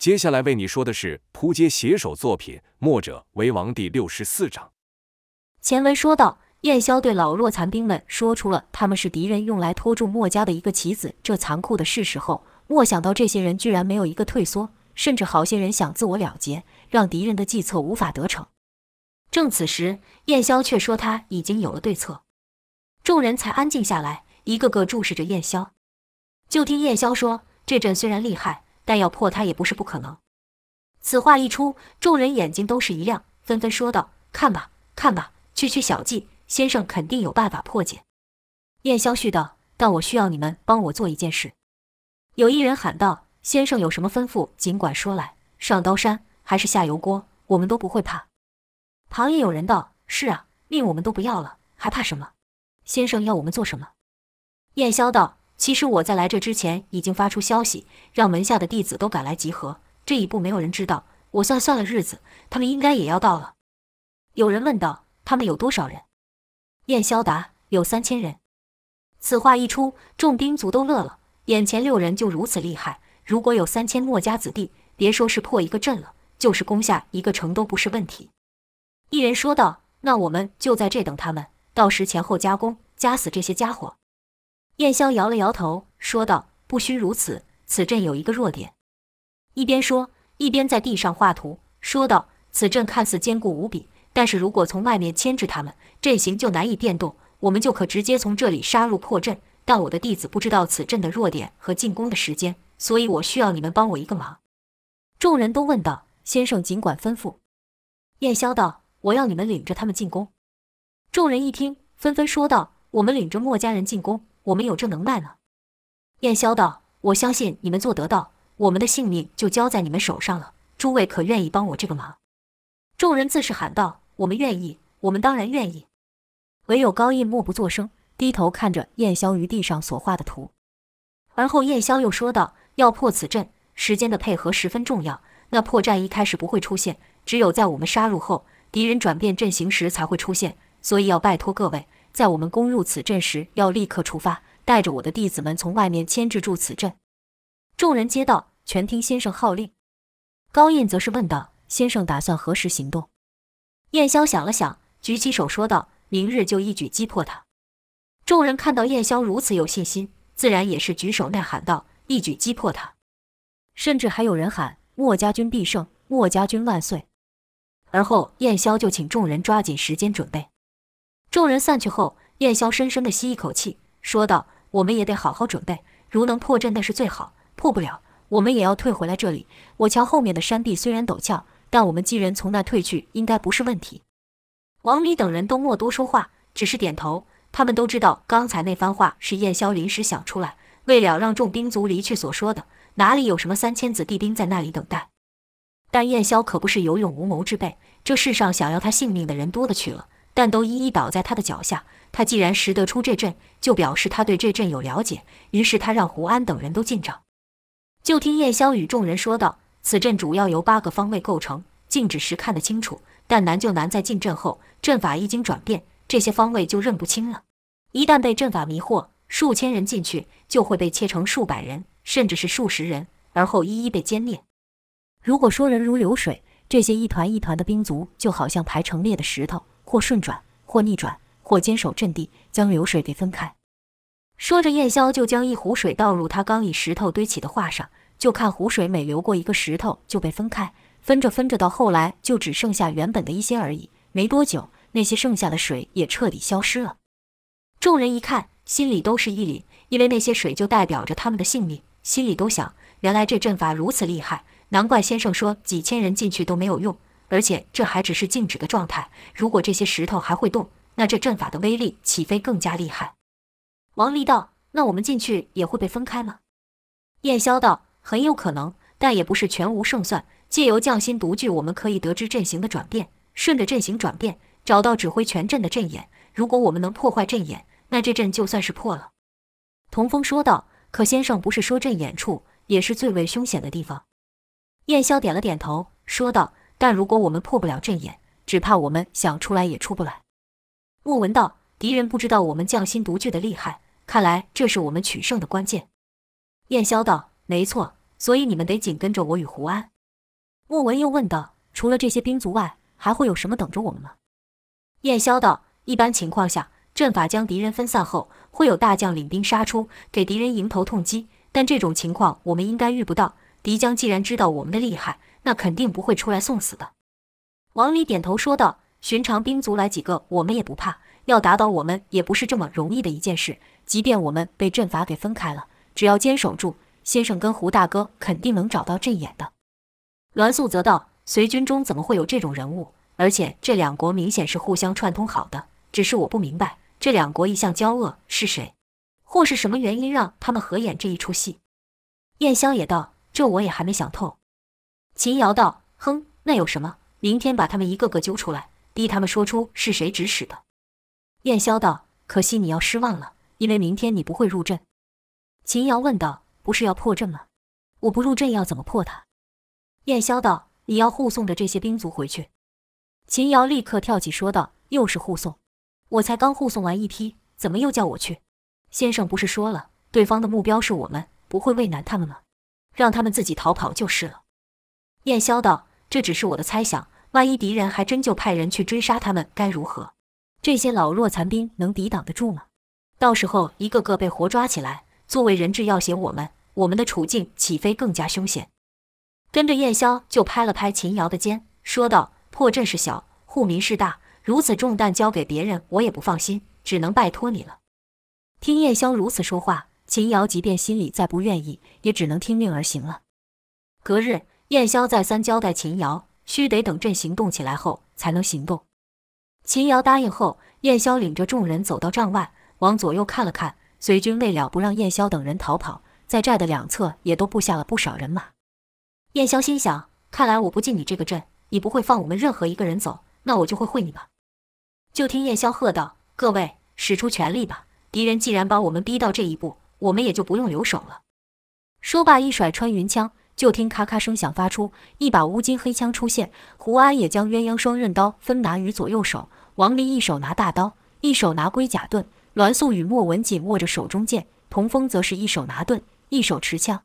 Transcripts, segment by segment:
接下来为你说的是扑街写手作品《墨者为王》第六十四章。前文说到，燕萧对老弱残兵们说出了他们是敌人用来拖住墨家的一个棋子这残酷的事实后，没想到这些人居然没有一个退缩，甚至好些人想自我了结，让敌人的计策无法得逞。正此时，燕萧却说他已经有了对策，众人才安静下来，一个个注视着燕萧。就听燕萧说：“这阵虽然厉害。”但要破它也不是不可能。此话一出，众人眼睛都是一亮，纷纷说道：“看吧，看吧，区区小计，先生肯定有办法破解。”燕萧续道：“但我需要你们帮我做一件事。”有一人喊道：“先生有什么吩咐，尽管说来。上刀山还是下油锅，我们都不会怕。”旁也有人道：“是啊，命我们都不要了，还怕什么？先生要我们做什么？”燕萧道。其实我在来这之前已经发出消息，让门下的弟子都赶来集合。这一步没有人知道，我算算了日子，他们应该也要到了。有人问道：“他们有多少人？”燕萧答：“有三千人。”此话一出，众兵卒都乐了。眼前六人就如此厉害，如果有三千墨家子弟，别说是破一个阵了，就是攻下一个城都不是问题。一人说道：“那我们就在这等他们，到时前后夹攻，夹死这些家伙。”燕霄摇了摇头，说道：“不须如此，此阵有一个弱点。”一边说，一边在地上画图，说道：“此阵看似坚固无比，但是如果从外面牵制他们，阵型就难以变动。我们就可直接从这里杀入破阵。但我的弟子不知道此阵的弱点和进攻的时间，所以我需要你们帮我一个忙。”众人都问道：“先生尽管吩咐。”燕霄道：“我要你们领着他们进攻。”众人一听，纷纷说道：“我们领着墨家人进攻。”我们有这能耐呢。燕萧道：“我相信你们做得到，我们的性命就交在你们手上了。诸位可愿意帮我这个忙？”众人自是喊道：“我们愿意，我们当然愿意。”唯有高印默不作声，低头看着燕萧于地上所画的图。而后燕萧又说道：“要破此阵，时间的配合十分重要。那破绽一开始不会出现，只有在我们杀入后，敌人转变阵型时才会出现。所以要拜托各位。”在我们攻入此阵时，要立刻出发，带着我的弟子们从外面牵制住此阵。众人接到：“全听先生号令。”高印则是问道：“先生打算何时行动？”燕霄想了想，举起手说道：“明日就一举击破他。”众人看到燕霄如此有信心，自然也是举手呐喊道：“一举击破他！”甚至还有人喊：“墨家军必胜，墨家军万岁！”而后燕霄就请众人抓紧时间准备。众人散去后，燕萧深深地吸一口气，说道：“我们也得好好准备。如能破阵，那是最好；破不了，我们也要退回来这里。我瞧后面的山地虽然陡峭，但我们几人从那退去，应该不是问题。”王离等人都莫多说话，只是点头。他们都知道刚才那番话是燕萧临时想出来，为了让众兵卒离去所说的，哪里有什么三千子弟兵在那里等待？但燕萧可不是有勇无谋之辈，这世上想要他性命的人多了去了。但都一一倒在他的脚下。他既然识得出这阵，就表示他对这阵有了解。于是他让胡安等人都进帐。就听叶萧与众人说道：“此阵主要由八个方位构成，静止时看得清楚，但难就难在进阵后，阵法一经转变，这些方位就认不清了。一旦被阵法迷惑，数千人进去就会被切成数百人，甚至是数十人，而后一一被歼灭。如果说人如流水，这些一团一团的兵卒就好像排成列的石头。”或顺转，或逆转，或坚守阵地，将流水给分开。说着，燕萧就将一壶水倒入他刚以石头堆起的画上，就看湖水每流过一个石头就被分开，分着分着，到后来就只剩下原本的一些而已。没多久，那些剩下的水也彻底消失了。众人一看，心里都是一凛，因为那些水就代表着他们的性命，心里都想：原来这阵法如此厉害，难怪先生说几千人进去都没有用。而且这还只是静止的状态，如果这些石头还会动，那这阵法的威力岂非更加厉害？王离道：“那我们进去也会被分开吗？”燕霄道：“很有可能，但也不是全无胜算。借由匠心独具，我们可以得知阵型的转变，顺着阵型转变，找到指挥全阵的阵眼。如果我们能破坏阵眼，那这阵就算是破了。”童风说道：“可先生不是说阵眼处也是最为凶险的地方？”燕霄点了点头，说道。但如果我们破不了阵眼，只怕我们想出来也出不来。莫文道：“敌人不知道我们匠心独具的厉害，看来这是我们取胜的关键。”燕霄道：“没错，所以你们得紧跟着我与胡安。”莫文又问道：“除了这些兵卒外，还会有什么等着我们吗？”燕霄道：“一般情况下，阵法将敌人分散后，会有大将领兵杀出，给敌人迎头痛击。但这种情况我们应该遇不到。敌将既然知道我们的厉害，那肯定不会出来送死的。”王离点头说道：“寻常兵卒来几个，我们也不怕。要打倒我们，也不是这么容易的一件事。即便我们被阵法给分开了，只要坚守住，先生跟胡大哥肯定能找到阵眼的。”栾素则道：“随军中怎么会有这种人物？而且这两国明显是互相串通好的。只是我不明白，这两国一向交恶，是谁，或是什么原因让他们合演这一出戏？”燕霄也道：“这我也还没想透。”秦瑶道：“哼，那有什么？明天把他们一个个揪出来，逼他们说出是谁指使的。”燕霄道：“可惜你要失望了，因为明天你不会入阵。”秦瑶问道：“不是要破阵吗？我不入阵要怎么破它？”燕霄道：“你要护送着这些兵卒回去。”秦瑶立刻跳起说道：“又是护送？我才刚护送完一批，怎么又叫我去？先生不是说了，对方的目标是我们，不会为难他们吗？让他们自己逃跑就是了。”燕霄道：“这只是我的猜想，万一敌人还真就派人去追杀他们，该如何？这些老弱残兵能抵挡得住吗？到时候一个个被活抓起来，作为人质要挟我们，我们的处境岂非更加凶险？”跟着燕霄就拍了拍秦瑶的肩，说道：“破阵是小，护民是大，如此重担交给别人，我也不放心，只能拜托你了。”听燕霄如此说话，秦瑶即便心里再不愿意，也只能听令而行了。隔日，燕霄再三交代秦瑶，须得等阵行动起来后才能行动。秦瑶答应后，燕霄领着众人走到帐外，往左右看了看，随军为了不让燕霄等人逃跑，在寨的两侧也都布下了不少人马。燕霄心想：看来我不进你这个阵，你不会放我们任何一个人走，那我就会会你吧。就听燕霄喝道：“各位，使出全力吧！敌人既然把我们逼到这一步，我们也就不用留手了。”说罢，一甩穿云枪，就听咔咔声响发出，一把乌金黑枪出现。胡安也将鸳鸯双刃刀分拿于左右手，王离一手拿大刀，一手拿龟甲盾，栾素与莫文紧握着手中剑，童风则是一手拿盾，一手持枪。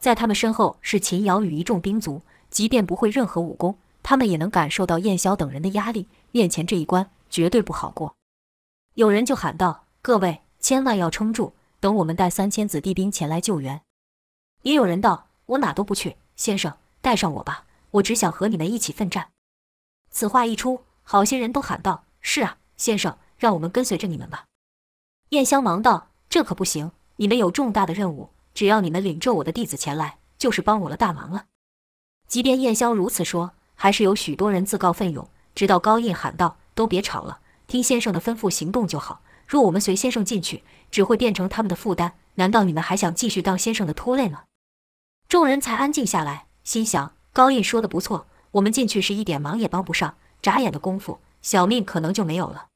在他们身后是秦瑶与一众兵卒，即便不会任何武功，他们也能感受到燕霄等人的压力。面前这一关绝对不好过。有人就喊道：“各位，千万要撑住，等我们带三千子弟兵前来救援。”也有人道：“我哪都不去，先生带上我吧，我只想和你们一起奋战。”此话一出，好些人都喊道：“是啊，先生，让我们跟随着你们吧。”燕香忙道：“这可不行，你们有重大的任务。”只要你们领着我的弟子前来，就是帮我了大忙了。即便燕香如此说，还是有许多人自告奋勇。直到高印喊道：“都别吵了，听先生的吩咐行动就好。若我们随先生进去，只会变成他们的负担。难道你们还想继续当先生的拖累吗？”众人才安静下来，心想：高印说的不错，我们进去是一点忙也帮不上，眨眼的功夫，小命可能就没有了。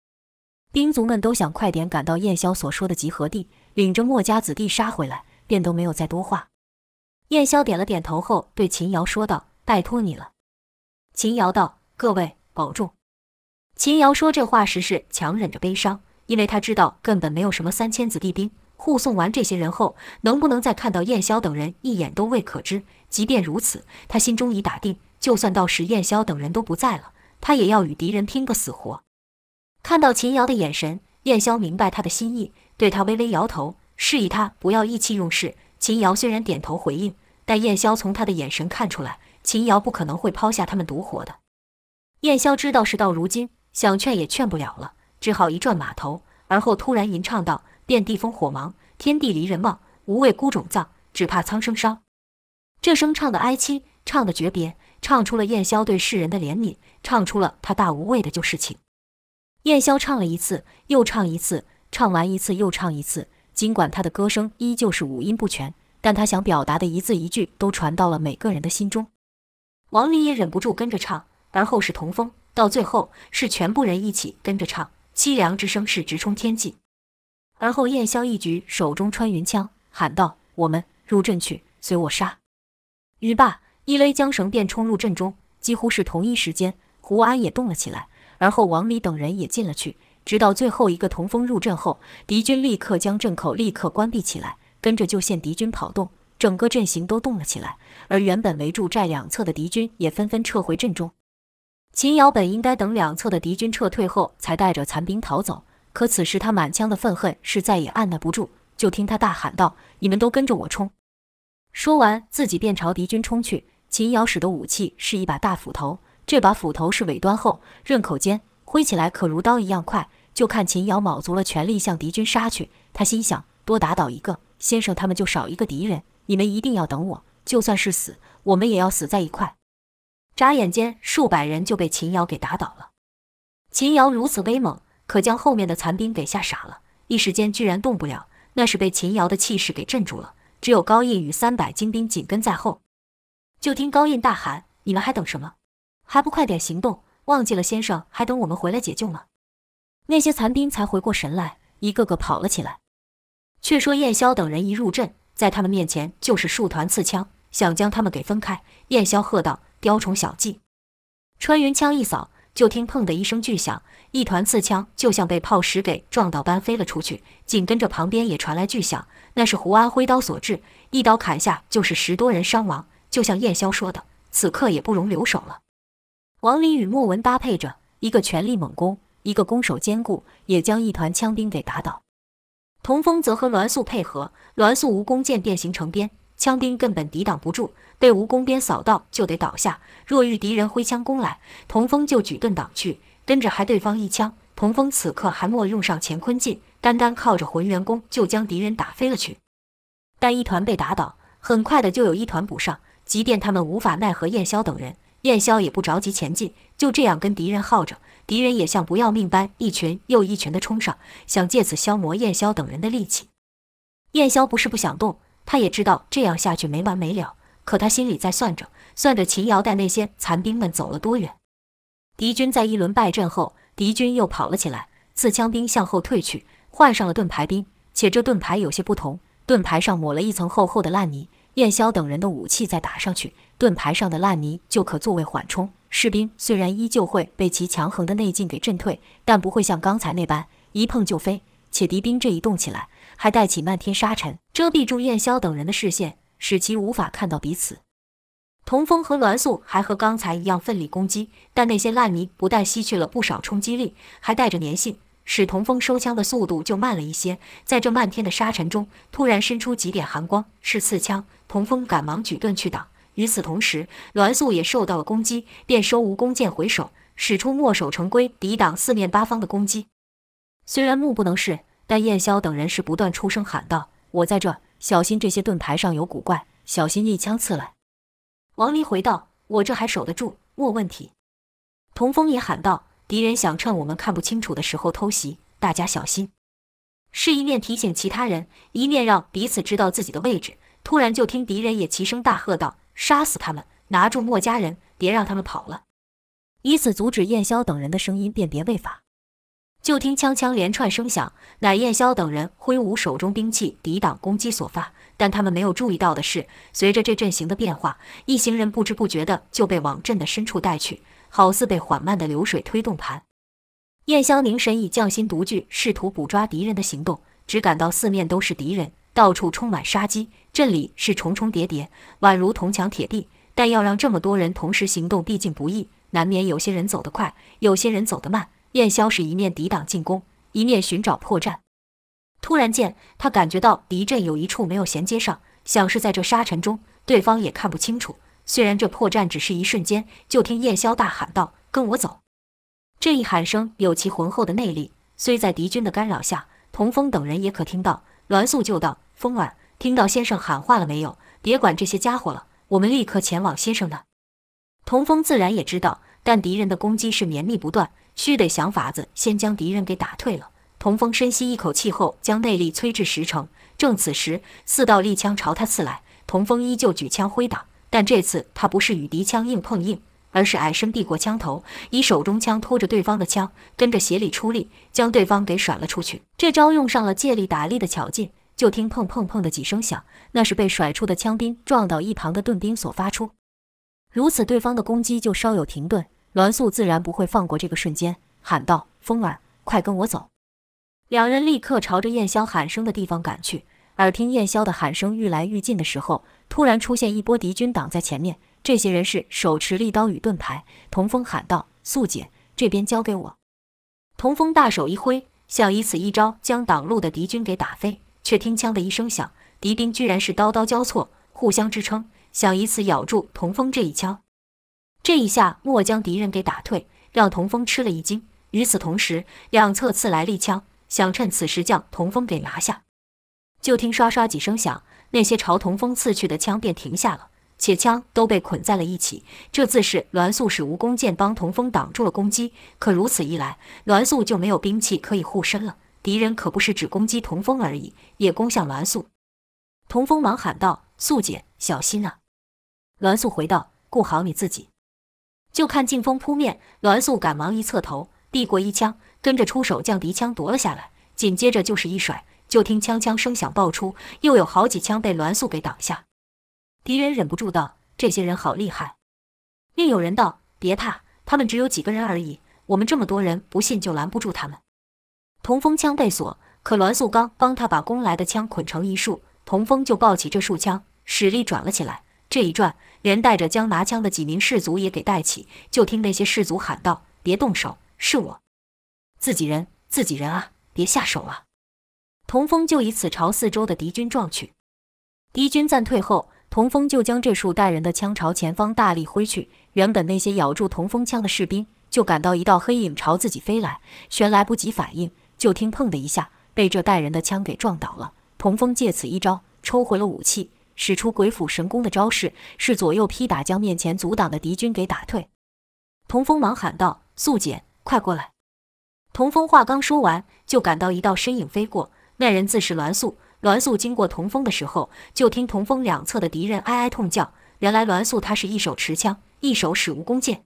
兵卒们都想快点赶到燕霄所说的集合地，领着墨家子弟杀回来。便都没有再多话。燕霄点了点头后，对秦瑶说道：“拜托你了。”秦瑶道：“各位保重。”秦瑶说这话时是强忍着悲伤，因为他知道根本没有什么三千子弟兵护送完这些人后，能不能再看到燕霄等人一眼都未可知。即便如此，他心中已打定，就算到时燕霄等人都不在了，他也要与敌人拼个死活。看到秦瑶的眼神，燕霄明白他的心意，对他微微摇头。示意他不要意气用事。秦瑶虽然点头回应，但燕霄从他的眼神看出来，秦瑶不可能会抛下他们独活的。燕霄知道事到如今，想劝也劝不了了，只好一转马头，而后突然吟唱道：“遍地烽火茫，天地离人望。无畏孤冢葬，只怕苍生烧。”这声唱的哀凄，唱的诀别，唱出了燕霄对世人的怜悯，唱出了他大无畏的旧事情。燕霄唱了一次，又唱一次，唱完一次又唱一次。尽管他的歌声依旧是五音不全，但他想表达的一字一句都传到了每个人的心中。王林也忍不住跟着唱，而后是童风，到最后是全部人一起跟着唱，凄凉之声是直冲天际。而后燕霄一举手中穿云枪，喊道：“我们入阵去，随我杀！”语罢，一勒缰绳便冲入阵中。几乎是同一时间，胡安也动了起来，而后王离等人也进了去。直到最后一个童风入阵后，敌军立刻将阵口立刻关闭起来，跟着就见敌军跑动，整个阵型都动了起来，而原本围住寨两侧的敌军也纷纷撤回阵中。秦瑶本应该等两侧的敌军撤退后，才带着残兵逃走，可此时他满腔的愤恨是再也按捺不住，就听他大喊道：“你们都跟着我冲！”说完，自己便朝敌军冲去。秦瑶使的武器是一把大斧头，这把斧头是尾端厚，刃口尖，挥起来可如刀一样快。就看秦瑶卯足了全力向敌军杀去，他心想：多打倒一个，先生他们就少一个敌人。你们一定要等我，就算是死，我们也要死在一块。眨眼间，数百人就被秦瑶给打倒了。秦瑶如此威猛，可将后面的残兵给吓傻了，一时间居然动不了。那是被秦瑶的气势给镇住了。只有高印与三百精兵紧跟在后。就听高印大喊：“你们还等什么？还不快点行动！忘记了先生，还等我们回来解救吗？”那些残兵才回过神来，一个个跑了起来。却说燕霄等人一入阵。在他们面前就是数团刺枪，想将他们给分开。燕霄喝道：“雕虫小技！”穿云枪一扫，就听“砰”的一声巨响，一团刺枪就像被炮石给撞到般飞了出去。紧跟着旁边也传来巨响，那是胡安挥刀所致，一刀砍下就是十多人伤亡。就像燕霄说的，此刻也不容留手了。王林与莫文搭配着，一个全力猛攻，一个攻守兼顾，也将一团枪兵给打倒。童风则和栾素配合，栾素无弓箭变形成鞭，枪兵根本抵挡不住，被蜈蚣鞭扫到就得倒下。若遇敌人挥枪攻来，童风就举盾挡去，跟着还对方一枪。童风此刻还没用上乾坤劲，单单靠着浑元功就将敌人打飞了去。但一团被打倒，很快的就有一团补上，即便他们无法奈何燕霄等人，燕霄也不着急前进，就这样跟敌人耗着。敌人也像不要命般一群又一群的冲上，想借此消磨燕霄等人的力气。燕霄不是不想动，他也知道这样下去没完没了，可他心里在算着，算着秦瑶带那些残兵们走了多远。敌军在一轮败阵后，敌军又跑了起来，刺枪兵向后退去，换上了盾牌兵，且这盾牌有些不同，盾牌上抹了一层厚厚的烂泥。燕霄等人的武器再打上去，盾牌上的烂泥就可作为缓冲。士兵虽然依旧会被其强横的内劲给震退，但不会像刚才那般一碰就飞。且敌兵这一动起来，还带起漫天沙尘，遮蔽住燕霄等人的视线，使其无法看到彼此。童风和栾素还和刚才一样奋力攻击，但那些烂泥不但吸去了不少冲击力，还带着粘性，使童风收枪的速度就慢了一些。在这漫天的沙尘中，突然伸出几点寒光，是刺枪。童风赶忙举盾去挡。与此同时，栾素也受到了攻击，便收无弓箭回手，使出墨守成规，抵挡四面八方的攻击。虽然目不能视，但燕霄等人是不断出声喊道：“我在这，小心这些盾牌上有古怪，小心一枪刺来。”王离回道：“我这还守得住，莫问题。”童风也喊道：“敌人想趁我们看不清楚的时候偷袭，大家小心。”是一面提醒其他人，一面让彼此知道自己的位置。突然就听敌人也齐声大喝道。杀死他们！拿住墨家人，别让他们跑了，以此阻止燕霄等人的声音辨别未法。就听枪枪连串声响，乃燕霄等人挥舞手中兵器抵挡攻击所发。但他们没有注意到的是，随着这阵型的变化，一行人不知不觉的就被往阵的深处带去，好似被缓慢的流水推动盘。燕霄凝神以匠心独具，试图捕捉敌人的行动，只感到四面都是敌人。到处充满杀机，阵里是重重叠叠，宛如铜墙铁壁。但要让这么多人同时行动，毕竟不易，难免有些人走得快，有些人走得慢。燕霄是一面抵挡进攻，一面寻找破绽。突然间，他感觉到敌阵有一处没有衔接上，像是在这沙尘中，对方也看不清楚。虽然这破绽只是一瞬间，就听燕霄大喊道：“跟我走！”这一喊声有其浑厚的内力，虽在敌军的干扰下，童风等人也可听到。栾素就道：“风儿，听到先生喊话了没有？别管这些家伙了，我们立刻前往先生那。”童风自然也知道，但敌人的攻击是绵密不断，须得想法子先将敌人给打退了。童风深吸一口气后，将内力催至十成。正此时，四道利枪朝他刺来，童风依旧举枪挥挡，但这次他不是与敌枪硬碰硬。而是矮身避过枪头，以手中枪托着对方的枪，跟着协力出力，将对方给甩了出去。这招用上了借力打力的巧劲，就听砰砰砰的几声响，那是被甩出的枪兵撞到一旁的盾兵所发出。如此，对方的攻击就稍有停顿。栾素自然不会放过这个瞬间，喊道：“风儿，快跟我走！”两人立刻朝着燕霄喊声的地方赶去。耳听燕霄的喊声愈来愈近的时候，突然出现一波敌军挡在前面。这些人是手持利刀与盾牌。童风喊道：“素姐，这边交给我。”童风大手一挥，想以此一招将挡路的敌军给打飞。却听“枪”的一声响，敌兵居然是刀刀交错，互相支撑，想以此咬住童风这一枪。这一下莫将敌人给打退，让童风吃了一惊。与此同时，两侧刺来利枪，想趁此时将童风给拿下。就听刷刷几声响，那些朝童风刺去的枪便停下了，且枪都被捆在了一起。这自是栾素使蜈蚣剑帮童风挡住了攻击。可如此一来，栾素就没有兵器可以护身了。敌人可不是只攻击童风而已，也攻向栾素。童风忙喊道：“素姐，小心啊！”栾素回道：“顾好你自己。”就看劲风扑面，栾素赶忙一侧头，递过一枪，跟着出手将敌枪夺了下来，紧接着就是一甩。就听枪枪声响爆出，又有好几枪被栾素给挡下。敌人忍不住道：“这些人好厉害。”另有人道：“别怕，他们只有几个人而已，我们这么多人，不信就拦不住他们。”童风枪被锁，可栾素刚帮他把攻来的枪捆成一束，童风就抱起这束枪，使力转了起来。这一转，连带着将拿枪的几名士卒也给带起。就听那些士卒喊道：“别动手，是我，自己人，自己人啊，别下手啊！”童风就以此朝四周的敌军撞去，敌军暂退后，童风就将这数带人的枪朝前方大力挥去。原本那些咬住童风枪的士兵就感到一道黑影朝自己飞来，旋来不及反应，就听砰的一下，被这带人的枪给撞倒了。童风借此一招抽回了武器，使出鬼斧神工的招式，是左右劈打，将面前阻挡的敌军给打退。童风忙喊道：“素姐，快过来！”童风话刚说完，就感到一道身影飞过。那人自是栾素。栾素经过童风的时候，就听童风两侧的敌人哀哀痛叫。原来栾素他是一手持枪，一手使蜈蚣剑。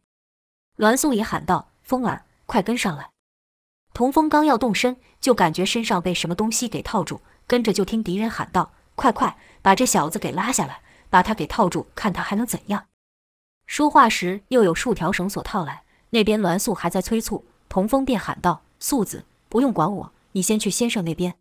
栾素也喊道：“风儿，快跟上来！”童风刚要动身，就感觉身上被什么东西给套住，跟着就听敌人喊道：“快快把这小子给拉下来，把他给套住，看他还能怎样！”说话时，又有数条绳索套来。那边栾素还在催促，童风便喊道：“素子，不用管我，你先去先生那边。”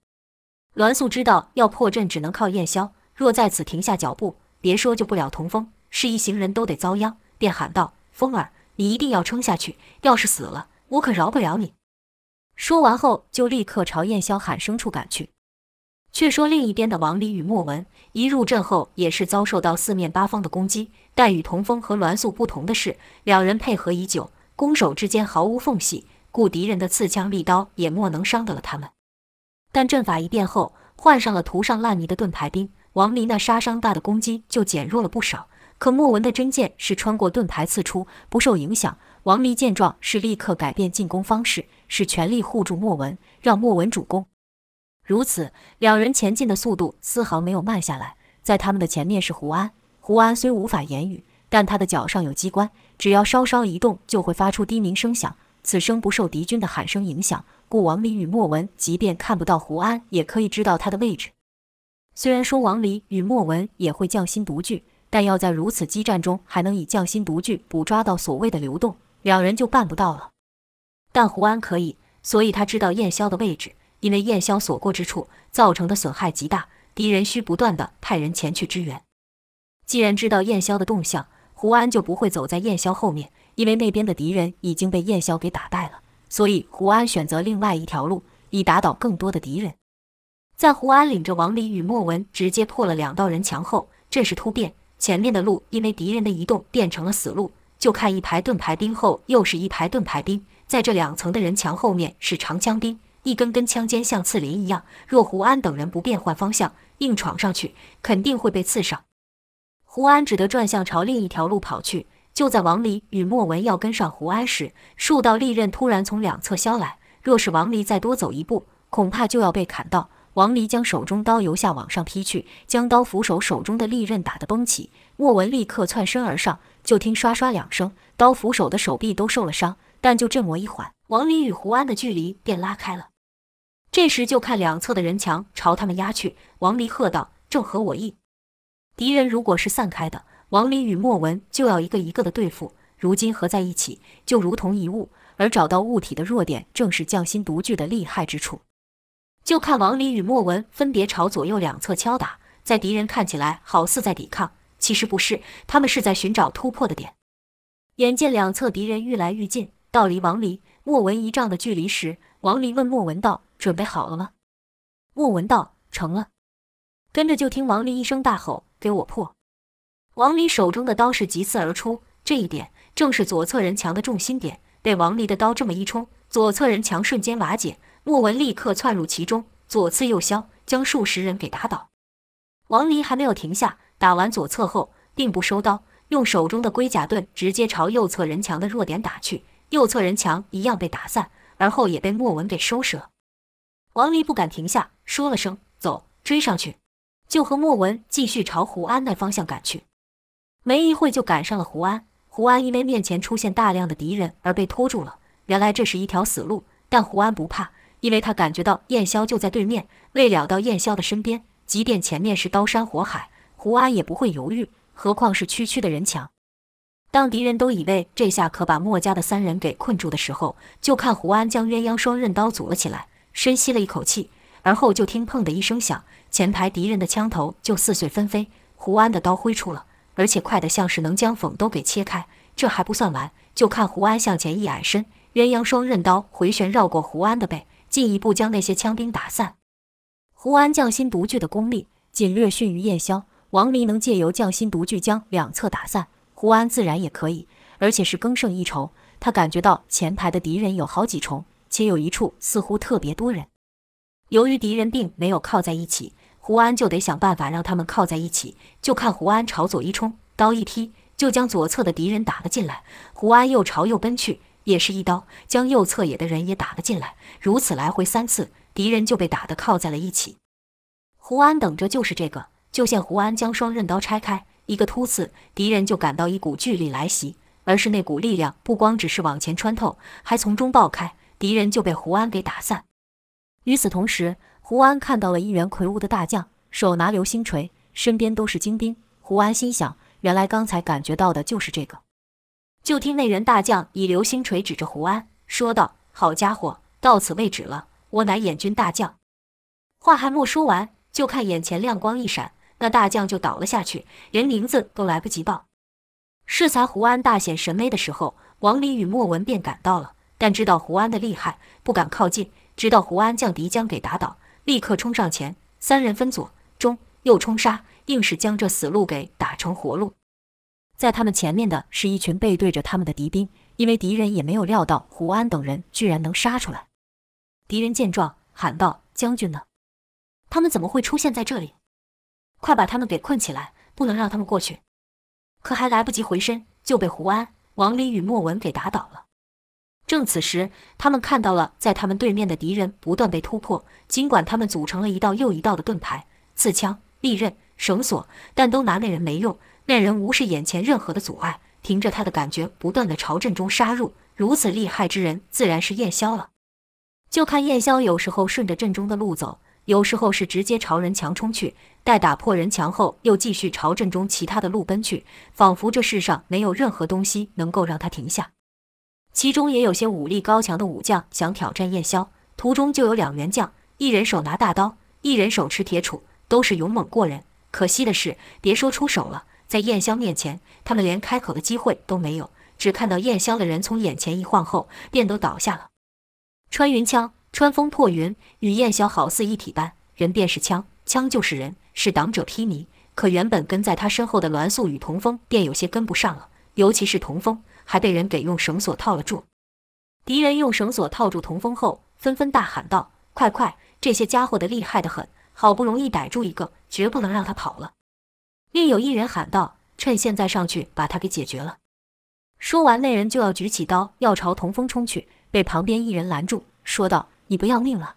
栾素知道要破阵只能靠燕霄，若在此停下脚步，别说救不了童风，是一行人都得遭殃。便喊道：“风儿，你一定要撑下去，要是死了，我可饶不了你。”说完后，就立刻朝燕霄喊声处赶去。却说另一边的王离与莫文一入阵后，也是遭受到四面八方的攻击，但与童风和栾素不同的是，两人配合已久，攻守之间毫无缝隙，故敌人的刺枪利刀也莫能伤得了他们。但阵法一变后，换上了涂上烂泥的盾牌兵，王离那杀伤大的攻击就减弱了不少。可莫文的真剑是穿过盾牌刺出，不受影响。王离见状，是立刻改变进攻方式，是全力护住莫文，让莫文主攻。如此，两人前进的速度丝毫没有慢下来。在他们的前面是胡安，胡安虽无法言语，但他的脚上有机关，只要稍稍移动，就会发出低鸣声响。此声不受敌军的喊声影响。故王离与莫文，即便看不到胡安，也可以知道他的位置。虽然说王离与莫文也会匠心独具，但要在如此激战中还能以匠心独具捕捉到所谓的流动，两人就办不到了。但胡安可以，所以他知道燕霄的位置，因为燕霄所过之处造成的损害极大，敌人需不断地派人前去支援。既然知道燕霄的动向，胡安就不会走在燕霄后面，因为那边的敌人已经被燕霄给打败了。所以，胡安选择另外一条路，以打倒更多的敌人。在胡安领着王离与莫文直接破了两道人墙后，阵势突变，前面的路因为敌人的移动变成了死路。就看一排盾牌兵后又是一排盾牌兵，在这两层的人墙后面是长枪兵，一根根枪尖像刺林一样。若胡安等人不变换方向，硬闯上去，肯定会被刺伤。胡安只得转向朝另一条路跑去。就在王离与莫文要跟上胡安时，数道利刃突然从两侧削来。若是王离再多走一步，恐怕就要被砍到。王离将手中刀由下往上劈去，将刀斧手手中的利刃打得崩起。莫文立刻窜身而上，就听刷刷两声，刀斧手的手臂都受了伤。但就这么一缓，王离与胡安的距离便拉开了。这时就看两侧的人墙朝他们压去。王离喝道：“正合我意。敌人如果是散开的。”王离与莫文就要一个一个的对付，如今合在一起，就如同一物。而找到物体的弱点，正是匠心独具的厉害之处。就看王离与莫文分别朝左右两侧敲打，在敌人看起来好似在抵抗，其实不是，他们是在寻找突破的点。眼见两侧敌人愈来愈近，到离王离、莫文一丈的距离时，王离问莫文道：“准备好了吗？”莫文道：“成了。”跟着就听王离一声大吼：“给我破！”王离手中的刀是急刺而出，这一点正是左侧人墙的重心点。被王离的刀这么一冲，左侧人墙瞬间瓦解。莫文立刻窜入其中，左刺右削，将数十人给打倒。王离还没有停下，打完左侧后，并不收刀，用手中的龟甲盾直接朝右侧人墙的弱点打去。右侧人墙一样被打散，而后也被莫文给收拾了。王离不敢停下，说了声“走”，追上去，就和莫文继续朝胡安那方向赶去。没一会就赶上了胡安。胡安因为面前出现大量的敌人而被拖住了。原来这是一条死路，但胡安不怕。因为他感觉到燕霄就在对面，未了到燕霄的身边，即便前面是刀山火海，胡安也不会犹豫。何况是区区的人墙。当敌人都以为这下可把墨家的三人给困住的时候，就看胡安将鸳鸯双刃刀组了起来，深吸了一口气，而后就听“砰”的一声响，前排敌人的枪头就似碎纷飞。胡安的刀挥出了，而且快得像是能将缝都给切开。这还不算完，就看胡安向前一矮身，鸳鸯双刃刀回旋绕过胡安的背。进一步将那些枪兵打散。胡安匠心独具的功力，仅略逊于燕霄。王离能借由匠心独具将两侧打散，胡安自然也可以，而且是更胜一筹。他感觉到前排的敌人有好几重，且有一处似乎特别多人。由于敌人并没有靠在一起，胡安就得想办法让他们靠在一起。就看胡安朝左一冲，刀一劈，就将左侧的敌人打了进来。胡安又朝右奔去。也是一刀将右侧野的人也打了进来，如此来回三次，敌人就被打得靠在了一起。胡安等着就是这个，就见胡安将双刃刀拆开，一个突刺，敌人就感到一股巨力来袭，而是那股力量不光只是往前穿透，还从中爆开，敌人就被胡安给打散。与此同时，胡安看到了一员魁梧的大将，手拿流星锤，身边都是精兵。胡安心想，原来刚才感觉到的就是这个。就听那员大将以流星锤指着胡安，说道：“好家伙，到此为止了！我乃燕军大将。”话还没说完，就看眼前亮光一闪，那大将就倒了下去，连名字都来不及报。适才胡安大显神威的时候，王林与莫文便赶到了，但知道胡安的厉害，不敢靠近。直到胡安将敌将给打倒，立刻冲上前，三人分左、中、右冲杀，硬是将这死路给打成活路。在他们前面的是一群背对着他们的敌兵，因为敌人也没有料到胡安等人居然能杀出来。敌人见状，喊道：“将军呢？他们怎么会出现在这里？快把他们给困起来，不能让他们过去！”可还来不及回身，就被胡安、王林与莫文给打倒了。正此时，他们看到了在他们对面的敌人不断被突破，尽管他们组成了一道又一道的盾牌、刺枪、利刃、绳索，但都拿那人没用。那人无视眼前任何的阻碍，凭着他的感觉，不断的朝阵中杀入。如此厉害之人，自然是燕霄了。就看燕霄有时候顺着阵中的路走，有时候是直接朝人墙冲去。待打破人墙后，又继续朝阵中其他的路奔去，仿佛这世上没有任何东西能够让他停下。其中也有些武力高强的武将想挑战燕霄，途中就有两员将，一人手拿大刀，一人手持铁杵，都是勇猛过人。可惜的是，别说出手了。在燕霄面前，他们连开口的机会都没有。只看到燕霄的人从眼前一晃后，便都倒下了。穿云枪，穿风破云，与燕霄好似一体般。人便是枪，枪就是人，是挡者披靡。可原本跟在他身后的栾素与童风便有些跟不上了，尤其是童风，还被人给用绳索套了住。敌人用绳索套住童风后，纷纷大喊道：“快快！这些家伙的厉害得很，好不容易逮住一个，绝不能让他跑了。”另有一人喊道：“趁现在上去把他给解决了。”说完，那人就要举起刀要朝童风冲去，被旁边一人拦住，说道：“你不要命了？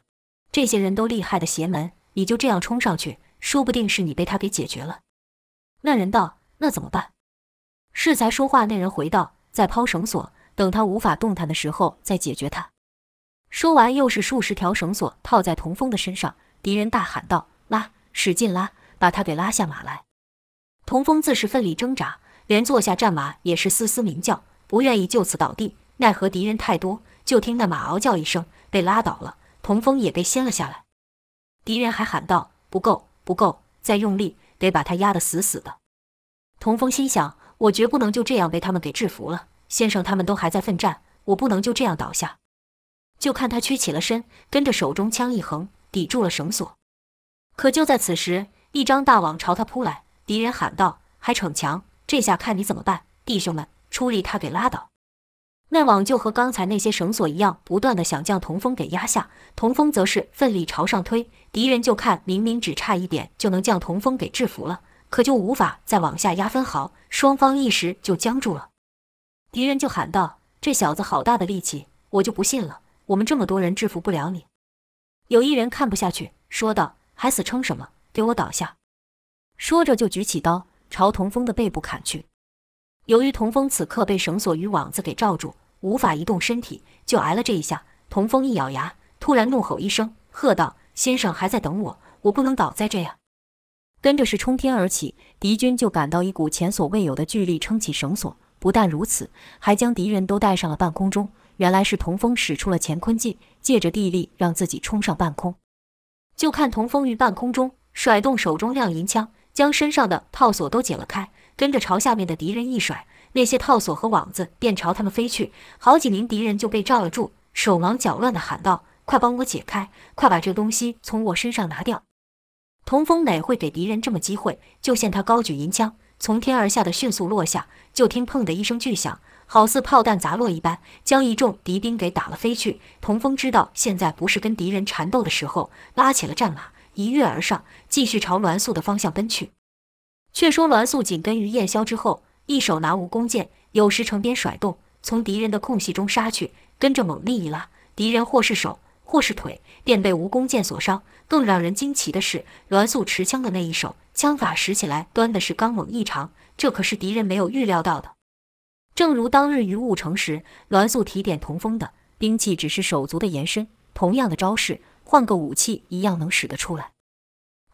这些人都厉害的邪门，你就这样冲上去，说不定是你被他给解决了。”那人道：“那怎么办？”适才说话，那人回道：“再抛绳索，等他无法动弹的时候再解决他。”说完，又是数十条绳索套在童风的身上。敌人大喊道：“拉，使劲拉，把他给拉下马来！”童风自是奋力挣扎，连坐下战马也是嘶嘶鸣叫，不愿意就此倒地。奈何敌人太多，就听那马嗷叫一声，被拉倒了。童风也被掀了下来。敌人还喊道：“不够，不够，再用力，得把他压得死死的。”童风心想：“我绝不能就这样被他们给制服了。先生他们都还在奋战，我不能就这样倒下。”就看他屈起了身，跟着手中枪一横，抵住了绳索。可就在此时，一张大网朝他扑来，敌人喊道：“还逞强！这下看你怎么办！”弟兄们，出力，他给拉倒。那网就和刚才那些绳索一样，不断地想将童风给压下。童风则是奋力朝上推，敌人就看明明只差一点就能将童风给制服了，可就无法再往下压分毫，双方一时就僵住了。敌人就喊道：“这小子好大的力气，我就不信了，我们这么多人制服不了你。”有一人看不下去，说道：“还死撑什么？给我倒下！”说着就举起刀朝童风的背部砍去。由于童风此刻被绳索与网子给罩住，无法移动身体，就挨了这一下。童风一咬牙，突然怒吼一声，喝道：“先生还在等我，我不能倒在这样！”跟着是冲天而起，敌军就感到一股前所未有的巨力撑起绳索。不但如此，还将敌人都带上了半空中。原来是童风使出了乾坤劲，借着地力让自己冲上半空。就看童风于半空中甩动手中亮银枪，将身上的套索都解了开。跟着朝下面的敌人一甩，那些套索和网子便朝他们飞去。好几名敌人就被罩了住，手忙脚乱地喊道：“快帮我解开！快把这东西从我身上拿掉！”童风哪会给敌人这么机会？就见他高举银枪，从天而下的迅速落下。就听“砰”的一声巨响，好似炮弹砸落一般，将一众敌兵给打了飞去。童风知道现在不是跟敌人缠斗的时候，拉起了战马，一跃而上，继续朝栾素的方向奔去。却说栾素紧跟于燕霄之后，一手拿蜈蚣剑，有时城边甩动，从敌人的空隙中杀去，跟着猛力一拉，敌人或是手，或是腿，便被蜈蚣剑所伤。更让人惊奇的是，栾素持枪的那一手，枪法使起来端的是刚猛异常，这可是敌人没有预料到的。正如当日于雾城时，栾素提点童风的兵器只是手足的延伸，同样的招式，换个武器一样能使得出来。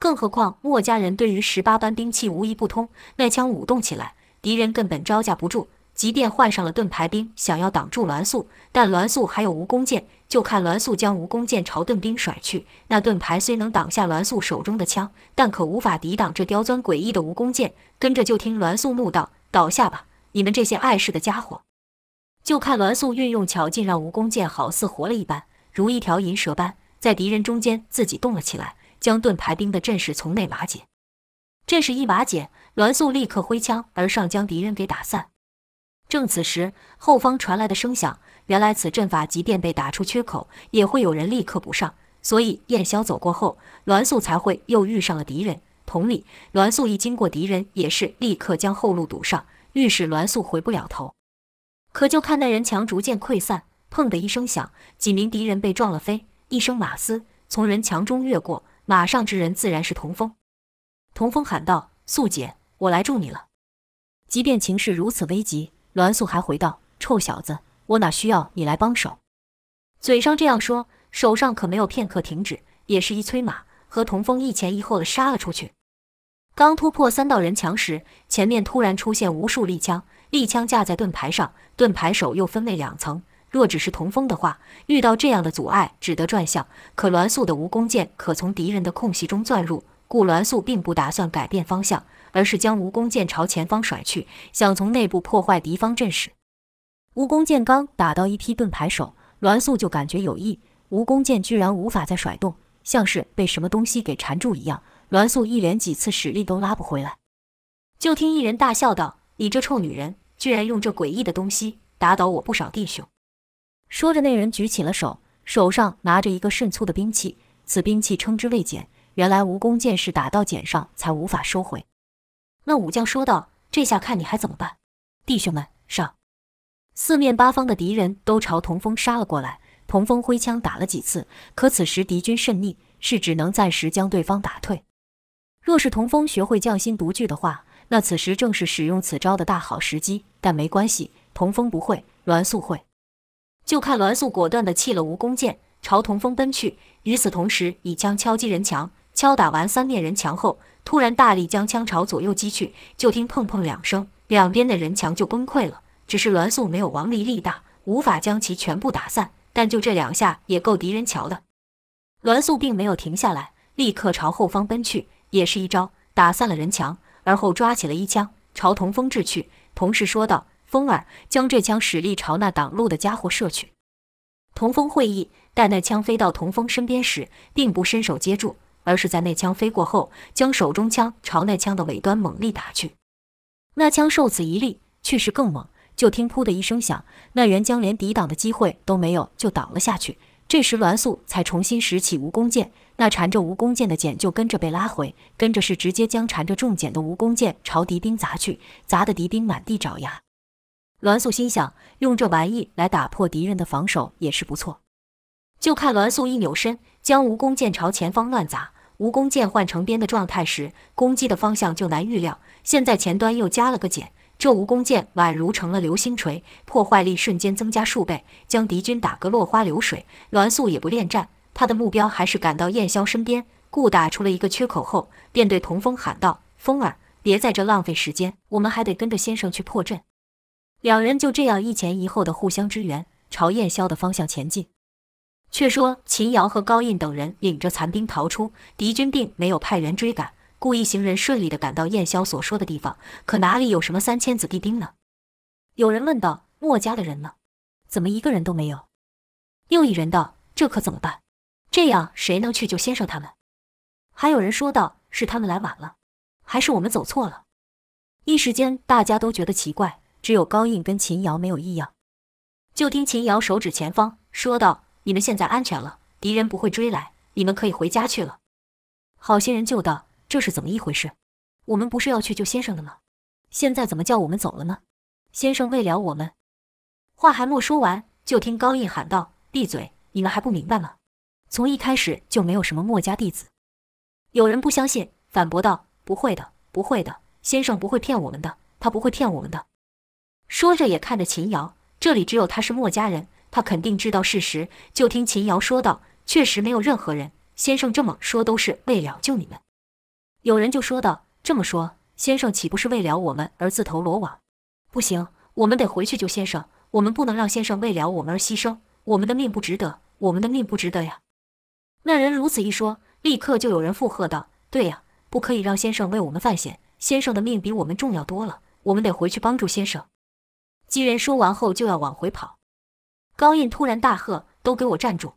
更何况墨家人对于十八般兵器无一不通，那枪舞动起来，敌人根本招架不住。即便换上了盾牌兵，想要挡住栾素，但栾素还有蜈蚣剑，就看栾素将蜈蚣剑朝盾兵甩去。那盾牌虽能挡下栾素手中的枪，但可无法抵挡这刁钻诡异的蜈蚣剑。跟着就听栾素怒道：“倒下吧，你们这些碍事的家伙！”就看栾素运用巧劲，让蜈蚣剑好似活了一般，如一条银蛇般在敌人中间自己动了起来。将盾牌兵的阵势从内瓦解，阵势一瓦解，栾素立刻挥枪而上，将敌人给打散。正此时，后方传来的声响，原来此阵法即便被打出缺口，也会有人立刻补上。所以燕霄走过后，栾素才会又遇上了敌人。同理，栾素一经过敌人，也是立刻将后路堵上，欲使栾素回不了头。可就看那人墙逐渐溃散，砰的一声响，几名敌人被撞了飞，一声马嘶，从人墙中越过。马上之人自然是童风。童风喊道：“素姐，我来助你了。”即便情势如此危急，栾素还回道：“臭小子，我哪需要你来帮手？”嘴上这样说，手上可没有片刻停止，也是一催马，和童风一前一后的杀了出去。刚突破三道人墙时，前面突然出现无数利枪，利枪架在盾牌上，盾牌手又分为两层。若只是同风的话，遇到这样的阻碍，只得转向。可栾素的蜈蚣剑可从敌人的空隙中钻入，故栾素并不打算改变方向，而是将蜈蚣剑朝前方甩去，想从内部破坏敌方阵势。蜈蚣剑刚打到一批盾牌手，栾素就感觉有异，蜈蚣剑居然无法再甩动，像是被什么东西给缠住一样。栾素一连几次使力都拉不回来。就听一人大笑道：“你这臭女人，居然用这诡异的东西打倒我不少弟兄！”说着，那人举起了手，手上拿着一个甚粗的兵器。此兵器称之为钳。原来蜈弓箭是打到钳上才无法收回。那武将说道：“这下看你还怎么办？弟兄们，上！”四面八方的敌人都朝童风杀了过来。童风挥枪打了几次，可此时敌军甚密，是只能暂时将对方打退。若是童风学会匠心独具的话，那此时正是使用此招的大好时机。但没关系，童风不会，栾素会。就看栾素果断地弃了蜈弓箭，朝童风奔去。与此同时，一枪敲击人墙，敲打完三面人墙后，突然大力将枪朝左右击去。就听砰砰两声，两边的人墙就崩溃了。只是栾素没有王力力大，无法将其全部打散。但就这两下也够敌人瞧的。栾素并没有停下来，立刻朝后方奔去，也是一招打散了人墙，而后抓起了一枪朝童风掷去，同时说道：“风儿，将这枪使力朝那挡路的家伙射去。”童风会意，待那枪飞到童风身边时，并不伸手接住，而是在那枪飞过后，将手中枪朝那枪的尾端猛力打去。那枪受此一力，去势更猛。就听“噗”的一声响，那人将连抵挡的机会都没有，就倒了下去。这时栾素才重新拾起蜈蚣剑，那缠着蜈蚣剑的剑就跟着被拉回，跟着是直接将缠着重剑的蜈蚣剑朝敌兵砸去，砸得敌兵满地找牙。栾素心想，用这玩意来打破敌人的防守也是不错。就看栾素一扭身，将蜈蚣剑朝前方乱砸。蜈蚣剑换成鞭的状态时，攻击的方向就难预料。现在前端又加了个碱。这蜈蚣剑宛如成了流星锤，破坏力瞬间增加数倍，将敌军打个落花流水。栾素也不恋战，他的目标还是赶到燕霄身边，故打出了一个缺口后，便对童风喊道：“风儿，别在这浪费时间，我们还得跟着先生去破阵。”两人就这样一前一后的互相支援，朝燕霄的方向前进。却说秦瑶和高印等人领着残兵逃出，敌军并没有派人追赶。故一行人顺利地赶到燕霄所说的地方，可哪里有什么三千子弟兵呢？有人问道：“墨家的人呢？怎么一个人都没有？”又一人道：“这可怎么办？这样谁能去救先生他们？”还有人说道：“是他们来晚了，还是我们走错了？”一时间大家都觉得奇怪，只有高印跟秦瑶没有异样。就听秦瑶手指前方，说道：“你们现在安全了，敌人不会追来，你们可以回家去了。”好心人就道。这是怎么一回事？我们不是要去救先生的吗？现在怎么叫我们走了呢？先生未了我们。话还没说完，就听高印喊道：“闭嘴！你们还不明白吗？从一开始就没有什么墨家弟子。”有人不相信，反驳道：“不会的，不会的，先生不会骗我们的，他不会骗我们的。”说着也看着秦瑶，这里只有他是墨家人，他肯定知道事实。就听秦瑶说道：“确实没有任何人，先生这么说都是为了救你们。”有人就说道：“这么说，先生岂不是为了我们而自投罗网？不行，我们得回去救先生。我们不能让先生为了我们而牺牲，我们的命不值得，我们的命不值得呀！”那人如此一说，立刻就有人附和道：“对呀，不可以让先生为我们犯险。先生的命比我们重要多了，我们得回去帮助先生。”几人说完后就要往回跑，高印突然大喝：“都给我站住！”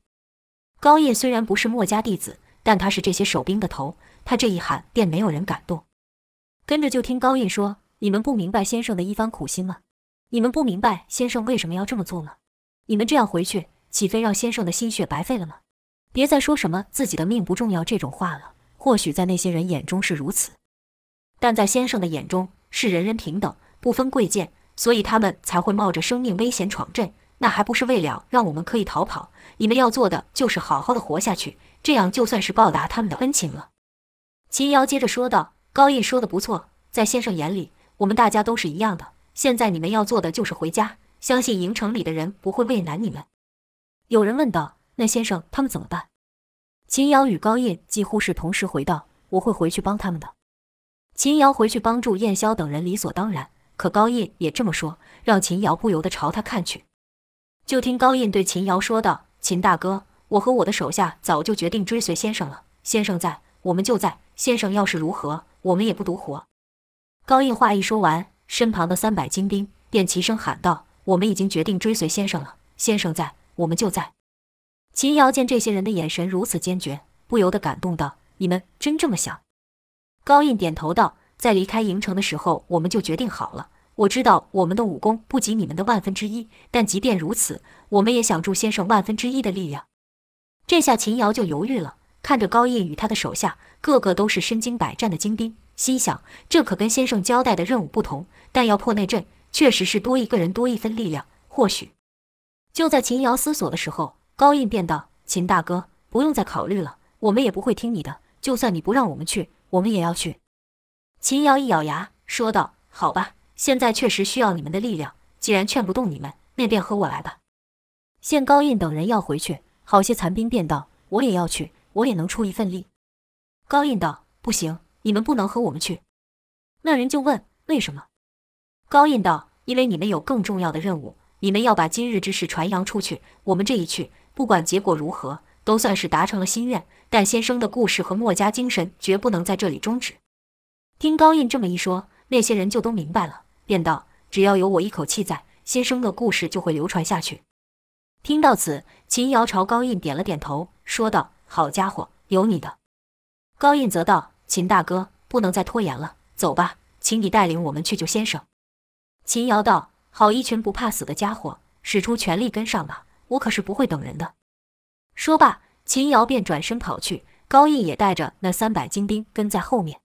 高印虽然不是墨家弟子，但他是这些守兵的头。他这一喊，便没有人敢动。跟着就听高印说：“你们不明白先生的一番苦心吗？你们不明白先生为什么要这么做吗？你们这样回去，岂非让先生的心血白费了吗？别再说什么自己的命不重要这种话了。或许在那些人眼中是如此，但在先生的眼中是人人平等，不分贵贱，所以他们才会冒着生命危险闯阵。那还不是为了让我们可以逃跑？你们要做的就是好好的活下去，这样就算是报答他们的恩情了。”秦瑶接着说道：“高印说的不错，在先生眼里，我们大家都是一样的。现在你们要做的就是回家，相信营城里的人不会为难你们。”有人问道：“那先生他们怎么办？”秦瑶与高印几乎是同时回道：“我会回去帮他们的。”秦瑶回去帮助燕霄等人理所当然，可高印也这么说，让秦瑶不由得朝他看去。就听高印对秦瑶说道：“秦大哥，我和我的手下早就决定追随先生了。先生在，我们就在。”先生要是如何，我们也不独活。高印话一说完，身旁的三百精兵便齐声喊道：“我们已经决定追随先生了。先生在，我们就在。”秦瑶见这些人的眼神如此坚决，不由得感动道：“你们真这么想？”高印点头道：“在离开营城的时候，我们就决定好了。我知道我们的武功不及你们的万分之一，但即便如此，我们也想助先生万分之一的力量。”这下秦瑶就犹豫了。看着高印与他的手下，个个都是身经百战的精兵，心想这可跟先生交代的任务不同。但要破那阵，确实是多一个人多一分力量。或许就在秦瑶思索的时候，高印便道：“秦大哥，不用再考虑了，我们也不会听你的。就算你不让我们去，我们也要去。”秦瑶一咬牙说道：“好吧，现在确实需要你们的力量。既然劝不动你们，那便和我来吧。”见高印等人要回去，好些残兵便道：“我也要去。”我也能出一份力。高印道：“不行，你们不能和我们去。”那人就问：“为什么？”高印道：“因为你们有更重要的任务，你们要把今日之事传扬出去。我们这一去，不管结果如何，都算是达成了心愿。但先生的故事和墨家精神绝不能在这里终止。听高印这么一说，那些人就都明白了，便道：“只要有我一口气在，先生的故事就会流传下去。”听到此，秦瑶朝高印点了点头，说道：“好家伙，有你的。”高印则道：“秦大哥，不能再拖延了，走吧，请你带领我们去救先生。”秦瑶道：“好一群不怕死的家伙，使出全力跟上吧，我可是不会等人的。”说罢，秦瑶便转身跑去，高印也带着那三百精兵跟在后面。